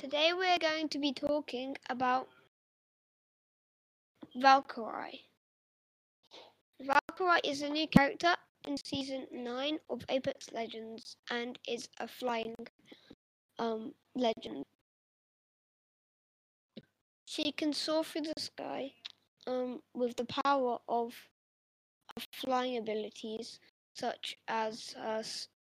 Today we're going to be talking about Valkyrie. Valkyrie is a new character in season 9 of Apex Legends and is a flying um, legend. She can soar through the sky um, with the power of, flying abilities such as her,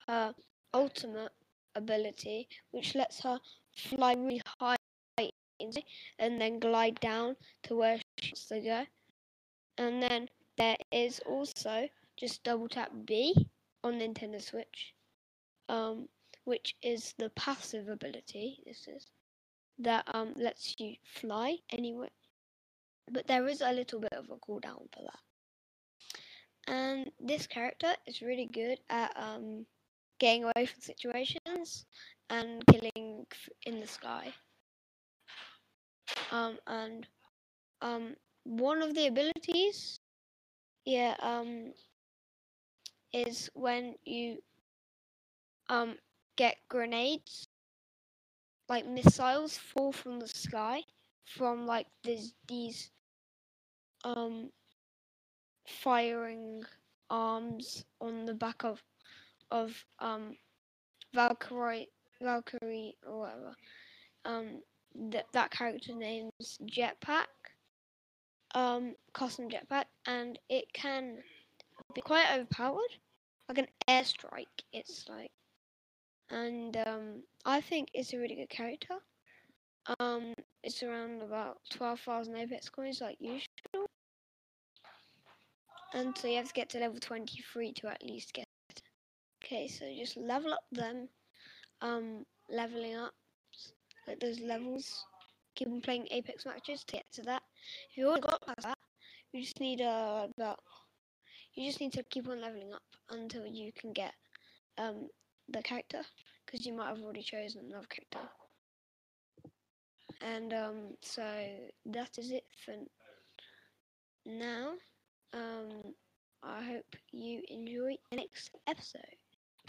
her ultimate ability, which lets her fly really high and then glide down to where she wants to go. And then there is also just double tap B on Nintendo Switch, um, which is the passive ability. This is that um, lets you fly anywhere, but there is a little bit of a cooldown for that. And this character is really good at um, getting away from situations and killing in the sky. Um, and um, one of the abilities, yeah, um, is when you um get grenades, like missiles, fall from the sky from like these these um firing arms on the back of of um Valkyrie Valkyrie or whatever. Um, that that character name's Jetpack. Um, custom jetpack, and it can be quite overpowered, like an airstrike. It's like, and um, I think it's a really good character. Um, it's around about twelve thousand Apex coins, like usual. And so you have to get to level 23 to at least get. Okay, so just level up them. Um, leveling up, like those levels. Keep on playing Apex matches to get to that. If you already got past that, you just need uh, about you just need to keep on leveling up until you can get um the character because you might have already chosen another character. And um, so that is it for now. Um, I hope you enjoy the next episode.